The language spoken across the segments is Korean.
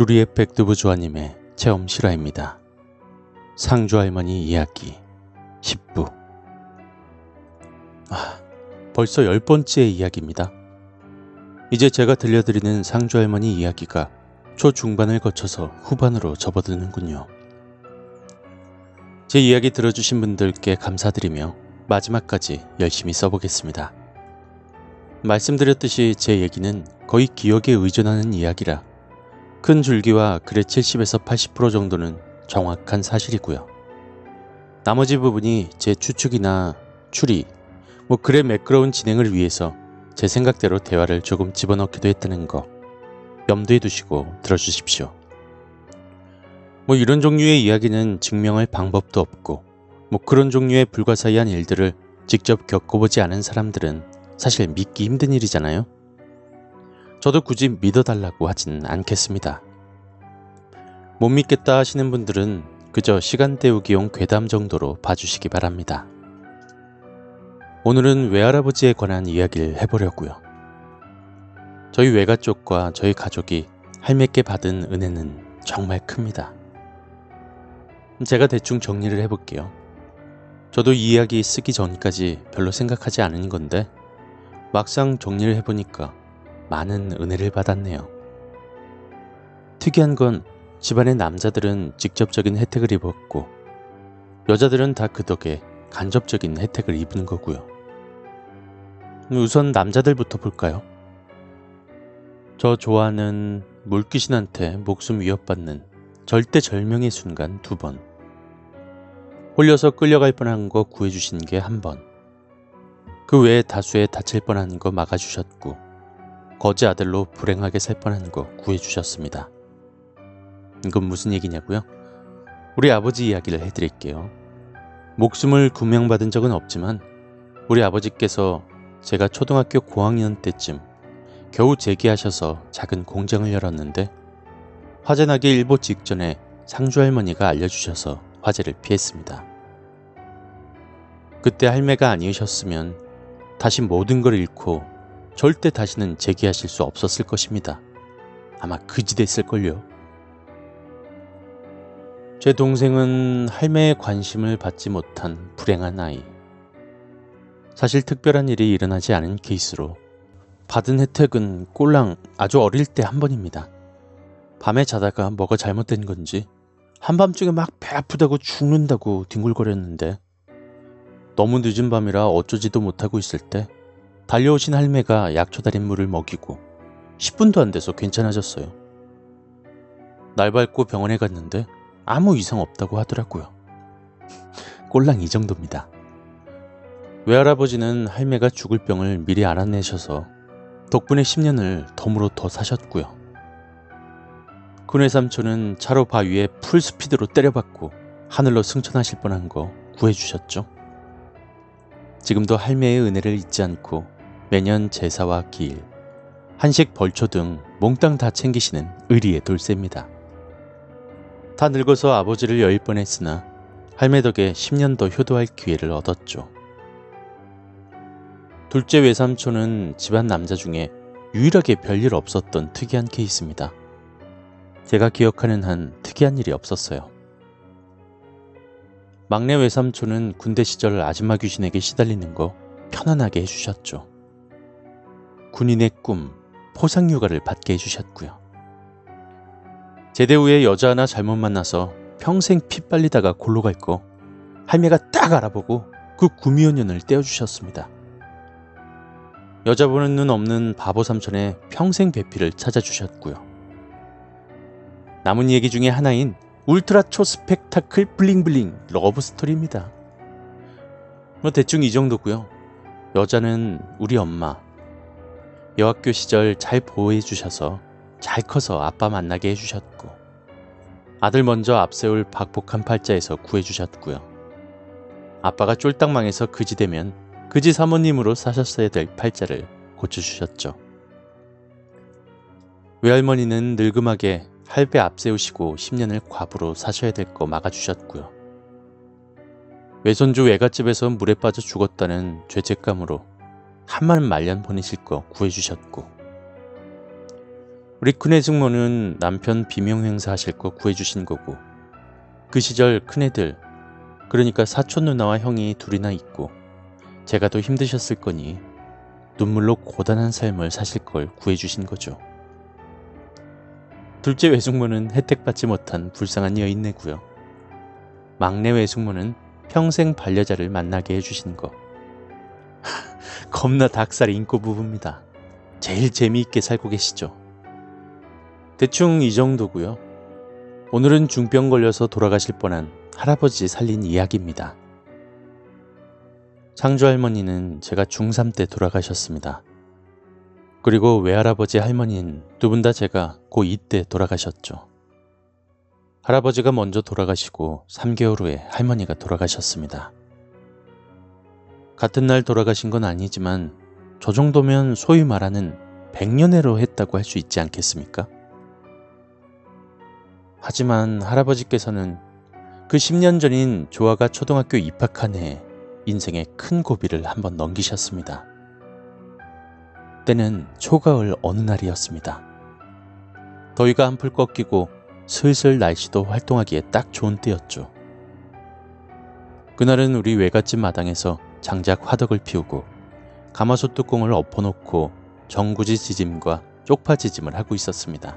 루리의 백두부 조아님의 체험 실화입니다. 상주 할머니 이야기 10부 아, 벌써 열 번째 이야기입니다. 이제 제가 들려드리는 상주 할머니 이야기가 초중반을 거쳐서 후반으로 접어드는군요. 제 이야기 들어주신 분들께 감사드리며 마지막까지 열심히 써보겠습니다. 말씀드렸듯이 제 얘기는 거의 기억에 의존하는 이야기라 큰 줄기와 글의 70에서 80% 정도는 정확한 사실이고요. 나머지 부분이 제 추측이나 추리, 뭐 글의 매끄러운 진행을 위해서 제 생각대로 대화를 조금 집어넣기도 했다는 거 염두에 두시고 들어주십시오. 뭐 이런 종류의 이야기는 증명할 방법도 없고 뭐 그런 종류의 불가사의한 일들을 직접 겪어보지 않은 사람들은 사실 믿기 힘든 일이잖아요. 저도 굳이 믿어달라고 하진 않겠습니다. 못 믿겠다 하시는 분들은 그저 시간 때우기용 괴담 정도로 봐주시기 바랍니다. 오늘은 외할아버지에 관한 이야기를 해보려고요. 저희 외가 쪽과 저희 가족이 할매께 받은 은혜는 정말 큽니다. 제가 대충 정리를 해볼게요. 저도 이 이야기 쓰기 전까지 별로 생각하지 않은 건데 막상 정리를 해보니까 많은 은혜를 받았네요. 특이한 건 집안의 남자들은 직접적인 혜택을 입었고 여자들은 다 그 덕에 간접적인 혜택을 입은 거고요. 우선 남자들부터 볼까요? 저 좋아하는 물귀신한테 목숨 위협받는 절대절명의 순간 두 번. 홀려서 끌려갈 뻔한 거 구해주신 게 한 번. 그 외에 다수의 다칠 뻔한 거 막아주셨고 거지 아들로 불행하게 살 뻔한 거 구해주셨습니다. 이건 무슨 얘기냐고요? 우리 아버지 이야기를 해드릴게요. 목숨을 구명받은 적은 없지만 우리 아버지께서 제가 초등학교 고학년 때쯤 겨우 재기하셔서 작은 공장을 열었는데 화재 나기 일보 직전에 상주 할머니가 알려주셔서 화재를 피했습니다. 그때 할매가 아니셨으면 다시 모든 걸 잃고 절대 다시는 재기하실 수 없었을 것입니다. 아마 그지됐을걸요. 제 동생은 할매의 관심을 받지 못한 불행한 아이. 사실 특별한 일이 일어나지 않은 케이스로 받은 혜택은 꼴랑 아주 어릴 때 한 번입니다. 밤에 자다가 뭐가 잘못된 건지 한밤중에 막 배 아프다고 죽는다고 뒹굴거렸는데 너무 늦은 밤이라 어쩌지도 못하고 있을 때 달려오신 할매가 약초 달인 물을 먹이고 10분도 안 돼서 괜찮아졌어요. 날 밟고 병원에 갔는데 아무 이상 없다고 하더라고요. 꼴랑 이 정도입니다. 외할아버지는 할매가 죽을 병을 미리 알아내셔서 덕분에 10년을 덤으로 더 사셨고요. 큰외 삼촌은 차로 바위에 풀스피드로 때려박고 하늘로 승천하실 뻔한 거 구해주셨죠. 지금도 할매의 은혜를 잊지 않고 매년 제사와 기일, 한식 벌초 등 몽땅 다 챙기시는 의리의 돌쇠입니다. 다 늙어서 아버지를 여일 뻔했으나 할매 덕에 10년 더 효도할 기회를 얻었죠. 둘째 외삼촌은 집안 남자 중에 유일하게 별일 없었던 특이한 케이스입니다. 제가 기억하는 한 특이한 일이 없었어요. 막내 외삼촌은 군대 시절 아줌마 귀신에게 시달리는 거 편안하게 해주셨죠. 군인의 꿈, 포상휴가를 받게 해주셨고요. 제대 후에 여자 하나 잘못 만나서 평생 피 빨리다가 골로 갈 거 할매가 딱 알아보고 그 구미호년을 떼어주셨습니다. 여자 보는 눈 없는 바보 삼촌의 평생 배필을 찾아주셨고요. 남은 얘기 중에 하나인 울트라 초 스펙타클 bling bling 러브 스토리입니다. 뭐 대충 이 정도고요. 여자는 우리 엄마, 여학교 시절 잘 보호해 주셔서 잘 커서 아빠 만나게 해주셨고 아들 먼저 앞세울 박복한 팔자에서 구해주셨고요. 아빠가 쫄딱 망해서 그지 되면 그지 사모님으로 사셨어야 될 팔자를 고쳐주셨죠. 외할머니는 늙음하게 할배 앞세우시고 10년을 과부로 사셔야 될 거 막아주셨고요. 외손주 외갓집에서 물에 빠져 죽었다는 죄책감으로 한만 말년 보내실 거 구해주셨고 우리 큰애 숙모는 남편 비명 행사하실 거 구해주신 거고 그 시절 큰애들 그러니까 사촌 누나와 형이 둘이나 있고 제가 더 힘드셨을 거니 눈물로 고단한 삶을 사실 걸 구해주신 거죠. 둘째 외숙모는 혜택받지 못한 불쌍한 여인네고요. 막내 외숙모는 평생 반려자를 만나게 해주신 거. 겁나 닭살 인고 부부입니다. 제일 재미있게 살고 계시죠. 대충 이 정도고요. 오늘은 중병 걸려서 돌아가실 뻔한 할아버지 살린 이야기입니다. 상주 할머니는 제가 중3 때 돌아가셨습니다. 그리고 외할아버지 할머니는 두 분 다 제가 고2 때 돌아가셨죠. 할아버지가 먼저 돌아가시고 3개월 후에 할머니가 돌아가셨습니다. 같은 날 돌아가신 건 아니지만 저 정도면 소위 말하는 백년해로 했다고 할 수 있지 않겠습니까? 하지만 할아버지께서는 그 10년 전인 조아가 초등학교 입학한 해 인생의 큰 고비를 한번 넘기셨습니다. 때는 초가을 어느 날이었습니다. 더위가 한풀 꺾이고 슬슬 날씨도 활동하기에 딱 좋은 때였죠. 그날은 우리 외갓집 마당에서 장작 화덕을 피우고 가마솥 뚜껑을 엎어놓고 정구지 지짐과 쪽파 지짐을 하고 있었습니다.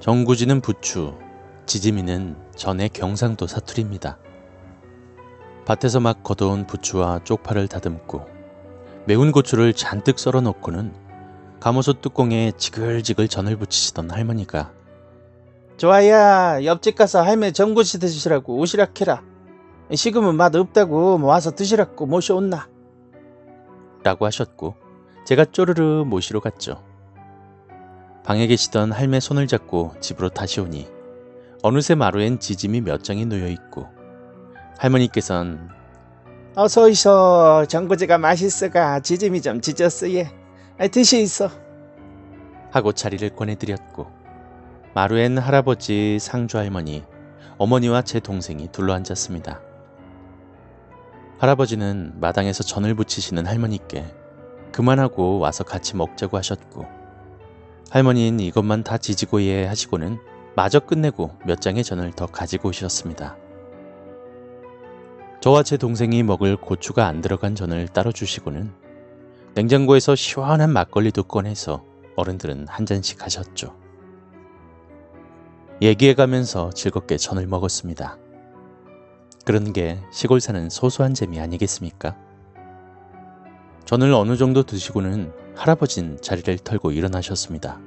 정구지는 부추, 지짐이는 전의 경상도 사투리입니다. 밭에서 막 걷어온 부추와 쪽파를 다듬고 매운 고추를 잔뜩 썰어 놓고는 가마솥 뚜껑에 지글지글 전을 부치시던 할머니가 좋아야 옆집 가서 할매 전구지 드시라고 오시라 캐라 식으면 맛 없다고 뭐 와서 드시라고 모셔온나 라고 하셨고 제가 쪼르르 모시러 갔죠. 방에 계시던 할매 손을 잡고 집으로 다시 오니 어느새 마루엔 지짐이 몇 장이 놓여 있고 할머니께선 어서 오이소 전구지가 맛있어가 지짐이 좀 지졌어 예 드시 있어 하고 자리를 권해드렸고 마루엔 할아버지, 상주 할머니, 어머니와 제 동생이 둘러앉았습니다. 할아버지는 마당에서 전을 부치시는 할머니께 그만하고 와서 같이 먹자고 하셨고 할머니는 이것만 다 지지고 예 하시고는 마저 끝내고 몇 장의 전을 더 가지고 오셨습니다. 저와 제 동생이 먹을 고추가 안 들어간 전을 따로 주시고는 냉장고에서 시원한 막걸리도 꺼내서 어른들은 한 잔씩 하셨죠. 얘기해 가면서 즐겁게 전을 먹었습니다. 그런 게 시골 사는 소소한 재미 아니겠습니까? 전을 어느 정도 드시고는 할아버진 자리를 털고 일어나셨습니다.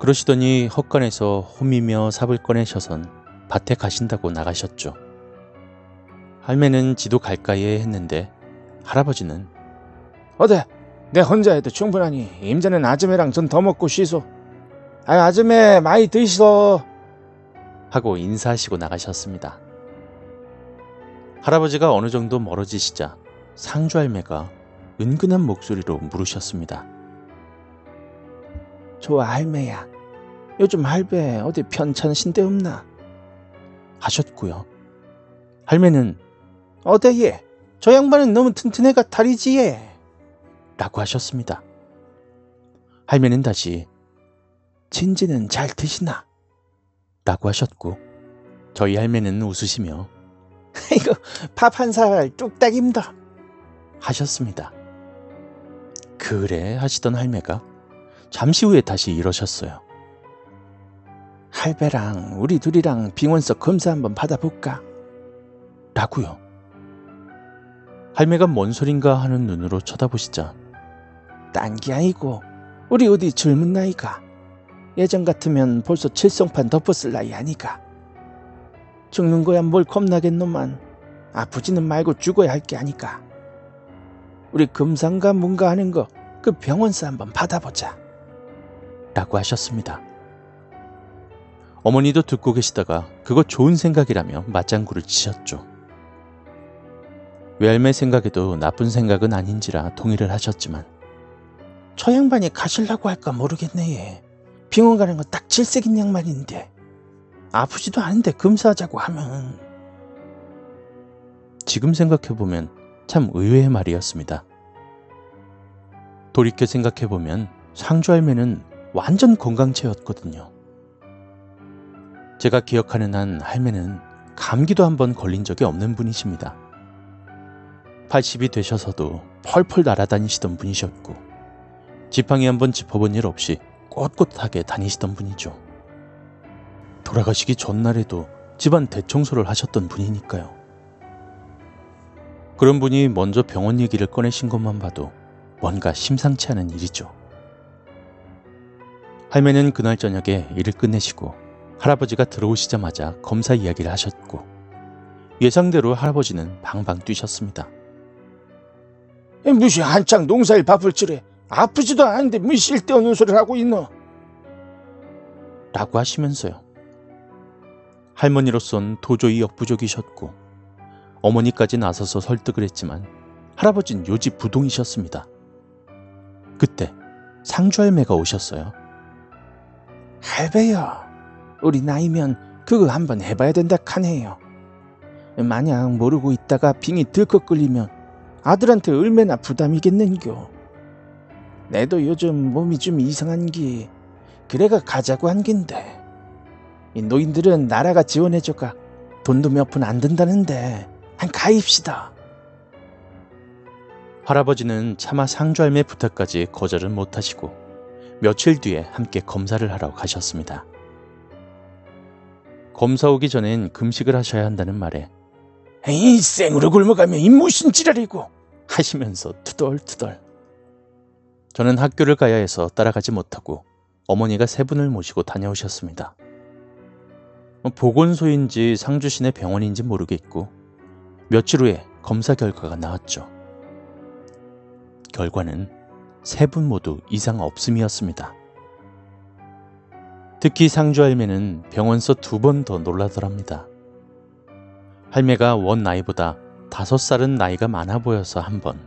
그러시더니 헛간에서 홈이며 삽을 꺼내셔선 밭에 가신다고 나가셨죠. 할매는 지도 갈까에 했는데 할아버지는 어때 내 혼자 해도 충분하니 임자는 아줌매랑 전 더 먹고 쉬소 아 아줌매 많이 드시소 하고 인사하시고 나가셨습니다. 할아버지가 어느 정도 멀어지시자 상주 할매가 은근한 목소리로 물으셨습니다. 좋아 할매야 요즘 할배 어디 편찮으신 데 없나 하셨고요. 할매는 어때 얘저 양반은 너무 튼튼해가 다리지 얘 라고 하셨습니다. 할매는 다시 진지는 잘 드시나 라고 하셨고 저희 할매는 웃으시며 이거 밥 한 살 뚝딱 입니다 하셨습니다. 그래 하시던 할매가 잠시 후에 다시 이러셨어요. 할배랑 우리 둘이랑 빙원서 검사 한번 받아볼까? 라고요. 할매가 뭔 소린가 하는 눈으로 쳐다보시자 딴 게 아니고 우리 어디 젊은 나이가 예전 같으면 벌써 칠성판 덮었을 나이 아니가 죽는 거야 뭘 겁나겠노만 아프지는 말고 죽어야 할 게 아니까 우리 금상가 뭔가 하는 거 그 병원서 한번 받아보자 라고 하셨습니다. 어머니도 듣고 계시다가 그거 좋은 생각이라며 맞장구를 치셨죠. 외할매 생각에도 나쁜 생각은 아닌지라 동의를 하셨지만 저 양반이 가실라고 할까 모르겠네 얘. 병원 가는 거딱 질색인 양반인데 아프지도 않은데 검사하자고 하면 지금 생각해보면 참 의외의 말이었습니다. 돌이켜 생각해보면 상주 할매는 완전 건강체였거든요. 제가 기억하는 한 할매는 감기도 한 번 걸린 적이 없는 분이십니다. 80이 되셔서도 펄펄 날아다니시던 분이셨고 지팡이 한 번 짚어본 일 없이 꼿꼿하게 다니시던 분이죠. 돌아가시기 전날에도 집안 대청소를 하셨던 분이니까요. 그런 분이 먼저 병원 얘기를 꺼내신 것만 봐도 뭔가 심상치 않은 일이죠. 할매는 그날 저녁에 일을 끝내시고 할아버지가 들어오시자마자 검사 이야기를 하셨고 예상대로 할아버지는 방방 뛰셨습니다. 무시 한창 농사일 바쁠 줄에 아프지도 않은데 뭐 쓸데없는 소리를 하고 있노? 라고 하시면서요. 할머니로선 도저히 역부족이셨고 어머니까지 나서서 설득을 했지만 할아버진 요지 부동이셨습니다. 그때 상주 할매가 오셨어요. 할배요. 우리 나이면 그거 한번 해봐야 된다 카네요. 만약 모르고 있다가 빙이 들컥 끌리면 아들한테 얼마나 부담이겠는겨. 내도 요즘 몸이 좀 이상한 게 그래가 가자고 한이 노인들은 나라가 지원해줘가 돈도 몇 푼 안 든다는데 한 가입시다. 할아버지는 차마 상주할매 부탁까지 거절은 못하시고 며칠 뒤에 함께 검사를 하러 가셨습니다. 검사 오기 전엔 금식을 하셔야 한다는 말에 에이 생으로 굶어가면 이 무슨 지랄이고 하시면서 투덜투덜 저는 학교를 가야 해서 따라가지 못하고 어머니가 세 분을 모시고 다녀오셨습니다. 보건소인지 상주시내 병원인지 모르겠고 며칠 후에 검사 결과가 나왔죠. 결과는 세 분 모두 이상 없음이었습니다. 특히 상주 할매는 병원서 두 번 더 놀라더랍니다. 할매가 원 나이보다 다섯 살은 나이가 많아 보여서 한 번.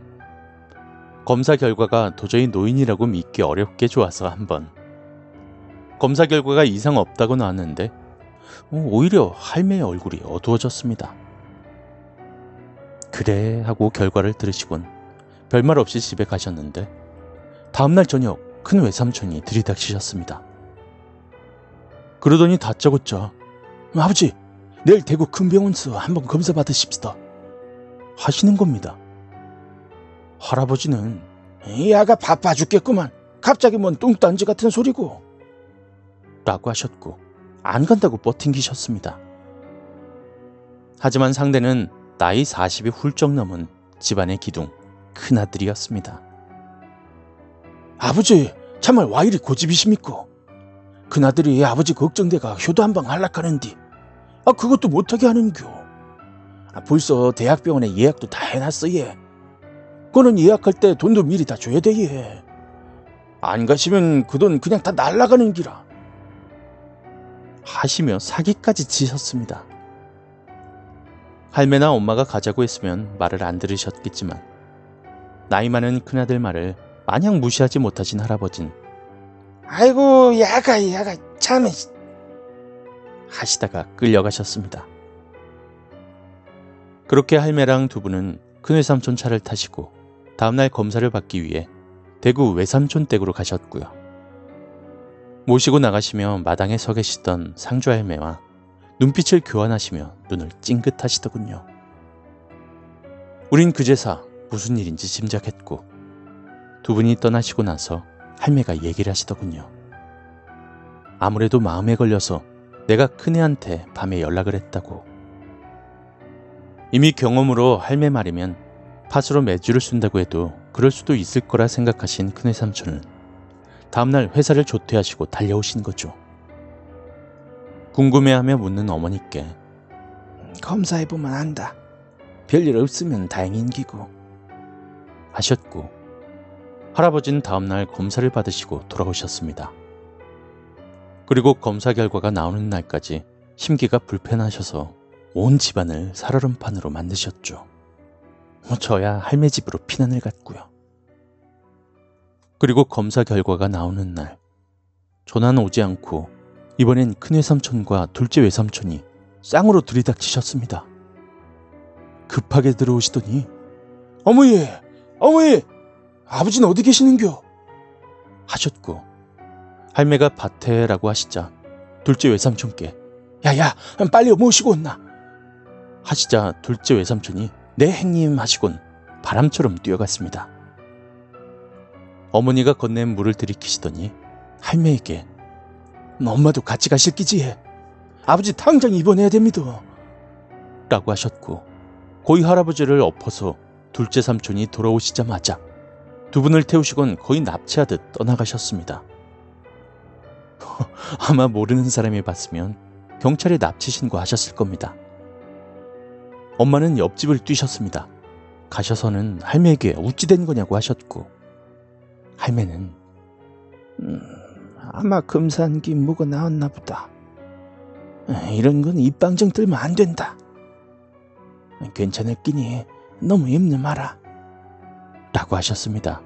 검사 결과가 도저히 노인이라고 믿기 어렵게 좋아서 한 번. 검사 결과가 이상 없다고 나왔는데 어, 오히려 할매의 얼굴이 어두워졌습니다. 그래 하고 결과를 들으시곤 별말 없이 집에 가셨는데 다음날 저녁 큰 외삼촌이 들이닥치셨습니다. 그러더니 다짜고짜 아버지 내일 대구 큰 병원서 한번 검사 받으십시다 하시는 겁니다. 할아버지는 이 아가 바빠 죽겠구만. 갑자기 뭔 뚱딴지 같은 소리고. 라고 하셨고 안 간다고 버팅기셨습니다. 하지만 상대는 나이 40이 훌쩍 넘은 집안의 기둥 큰아들이었습니다. 아버지 참말 와 이리 고집이십니까? 큰아들이 아버지 걱정돼가 효도 한 방 할락하는디 아 그것도 못하게 하는겨. 아, 벌써 대학병원에 예약도 다 해놨어 얘. 그거는 예약할 때 돈도 미리 다 줘야 돼 얘. 안 가시면 그 돈 그냥 다 날라가는 기라. 하시며 사기까지 지셨습니다. 할매나 엄마가 가자고 했으면 말을 안 들으셨겠지만 나이 많은 큰아들 말을 마냥 무시하지 못하신 할아버진 아이고 야가 야가 참 하시다가 끌려가셨습니다. 그렇게 할매랑 두 분은 큰 외삼촌 차를 타시고 다음날 검사를 받기 위해 대구 외삼촌 댁으로 가셨고요. 모시고 나가시며 마당에 서 계시던 상주 할매와 눈빛을 교환하시며 눈을 찡긋하시더군요. 우린 그제사 무슨 일인지 짐작했고 두 분이 떠나시고 나서 할매가 얘기를 하시더군요. 아무래도 마음에 걸려서 내가 큰애한테 밤에 연락을 했다고. 이미 경험으로 할매 말이면 팥으로 매주를 쓴다고 해도 그럴 수도 있을 거라 생각하신 큰애 삼촌은 다음날 회사를 조퇴하시고 달려오신 거죠. 궁금해하며 묻는 어머니께 검사해보면 안다. 별일 없으면 다행인 기고. 하셨고 할아버지는 다음날 검사를 받으시고 돌아오셨습니다. 그리고 검사 결과가 나오는 날까지 심기가 불편하셔서 온 집안을 살얼음판으로 만드셨죠. 뭐 저야 할매 집으로 피난을 갔고요. 그리고 검사 결과가 나오는 날 전화는 오지 않고 이번엔 큰 외삼촌과 둘째 외삼촌이 쌍으로 들이닥치셨습니다. 급하게 들어오시더니 어머니, 어머니, 아버지는 어디 계시는겨? 하셨고 할매가 밭에라고 하시자 둘째 외삼촌께 야야 빨리 모시고 온나. 하시자 둘째 외삼촌이 네 행님 하시곤 바람처럼 뛰어갔습니다. 어머니가 건넨 물을 들이키시더니 할매에게 엄마도 같이 가실 끼지. 아버지 당장 입원해야 됩니다. 라고 하셨고 고이 할아버지를 엎어서 둘째 삼촌이 돌아오시자마자 두 분을 태우시곤 거의 납치하듯 떠나가셨습니다. 아마 모르는 사람이 봤으면 경찰에 납치 신고하셨을 겁니다. 엄마는 옆집을 뛰셨습니다. 가셔서는 할매에게 어찌 된 거냐고 하셨고 할매는 음, 아마 금산기 뭐가 나왔나 보다. 이런 건 입방정 들면 안 된다. 괜찮을 끼니 너무 힘내 마라. 라고 하셨습니다.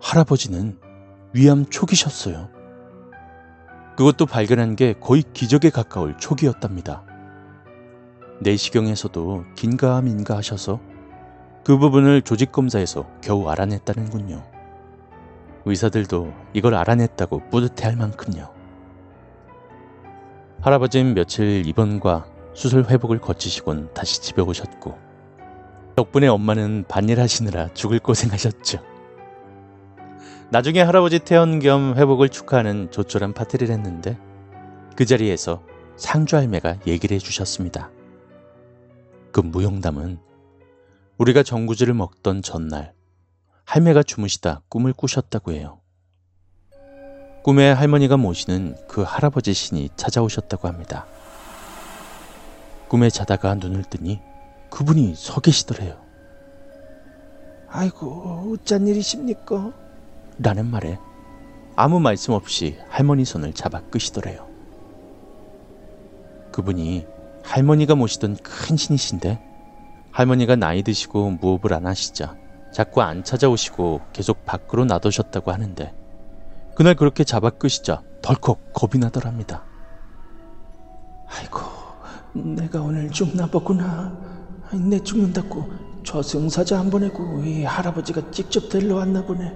할아버지는 위암 초기셨어요. 그것도 발견한 게 거의 기적에 가까울 초기였답니다. 내시경에서도 긴가민가 하셔서 그 부분을 조직검사에서 겨우 알아냈다는군요. 의사들도 이걸 알아냈다고 뿌듯해할 만큼요. 할아버지는 며칠 입원과 수술 회복을 거치시곤 다시 집에 오셨고 덕분에 엄마는 반일하시느라 죽을 고생하셨죠. 나중에 할아버지 퇴원 겸 회복을 축하하는 조촐한 파티를 했는데 그 자리에서 상주 할매가 얘기를 해주셨습니다. 그 무용담은 우리가 전구지를 먹던 전날 할매가 주무시다 꿈을 꾸셨다고 해요. 꿈에 할머니가 모시는 그 할아버지 신이 찾아오셨다고 합니다. 꿈에 자다가 눈을 뜨니 그분이 서 계시더래요. 아이고 어쩐 일이십니까? 라는 말에 아무 말씀 없이 할머니 손을 잡아 끄시더래요. 그분이 할머니가 모시던 큰 신이신데 할머니가 나이 드시고 무업을 안 하시자 자꾸 안 찾아오시고 계속 밖으로 놔두셨다고 하는데 그날 그렇게 잡아 끄시자 덜컥 겁이 나더랍니다. 아이고 내가 오늘 죽나 보구나. 내 죽는다고 저승사자 한 보내고 이 할아버지가 직접 데려왔나 보네.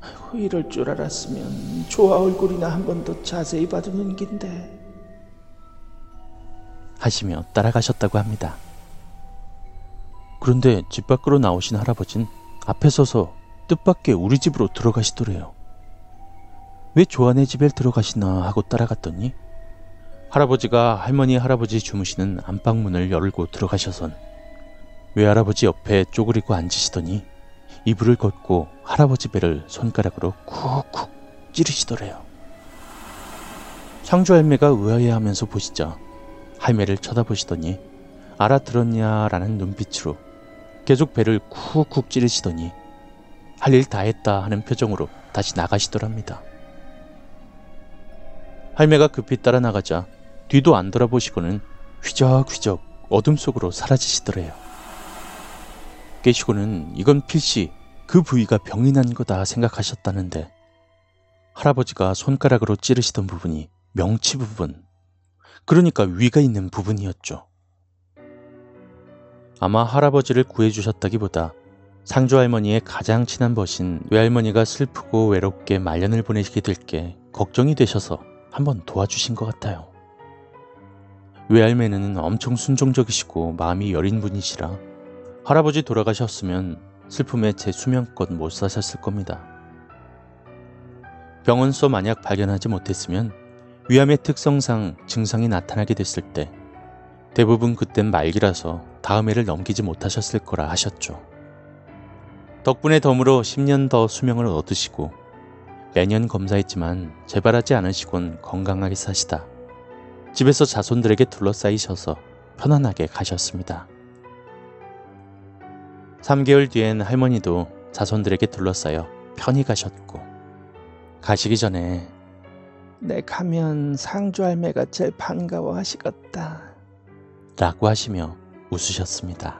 아이고 이럴 줄 알았으면 조아 얼굴이나 한 번 더 자세히 봐두는 긴데. 하시며 따라가셨다고 합니다. 그런데 집 밖으로 나오신 할아버진 앞에 서서 뜻밖의 우리 집으로 들어가시더래요. 왜 조아네 집에 들어가시나 하고 따라갔더니 할아버지가 할머니 할아버지 주무시는 안방문을 열고 들어가셔선 외할아버지 옆에 쪼그리고 앉으시더니 이불을 걷고 할아버지 배를 손가락으로 쿡쿡 찌르시더래요. 상주 할매가 의아해하면서 보시자 할매를 쳐다보시더니 알아들었냐라는 눈빛으로 계속 배를 쿡쿡 찌르시더니 할 일 다 했다 하는 표정으로 다시 나가시더랍니다. 할매가 급히 따라 나가자 뒤도 안 돌아보시고는 휘적휘적 어둠 속으로 사라지시더래요. 깨시고는 이건 필시 그 부위가 병이 난 거다 생각하셨다는데 할아버지가 손가락으로 찌르시던 부분이 명치 부분, 그러니까 위가 있는 부분이었죠. 아마 할아버지를 구해주셨다기보다 상조 할머니의 가장 친한 벗인 외할머니가 슬프고 외롭게 말년을 보내시게 될 게 걱정이 되셔서 한번 도와주신 것 같아요. 외할매는 엄청 순종적이시고 마음이 여린 분이시라 할아버지 돌아가셨으면 슬픔에 제 수명껏 못 사셨을 겁니다. 병원서 만약 발견하지 못했으면 위암의 특성상 증상이 나타나게 됐을 때 대부분 그땐 말기라서 다음 해를 넘기지 못하셨을 거라 하셨죠. 덕분에 덤으로 10년 더 수명을 얻으시고 매년 검사했지만 재발하지 않으시곤 건강하게 사시다. 집에서 자손들에게 둘러싸이셔서 편안하게 가셨습니다. 3개월 뒤엔 할머니도 자손들에게 둘러싸여 편히 가셨고 가시기 전에 내 가면 상주 할매가 제일 반가워하시겠다. 라고 하시며 웃으셨습니다.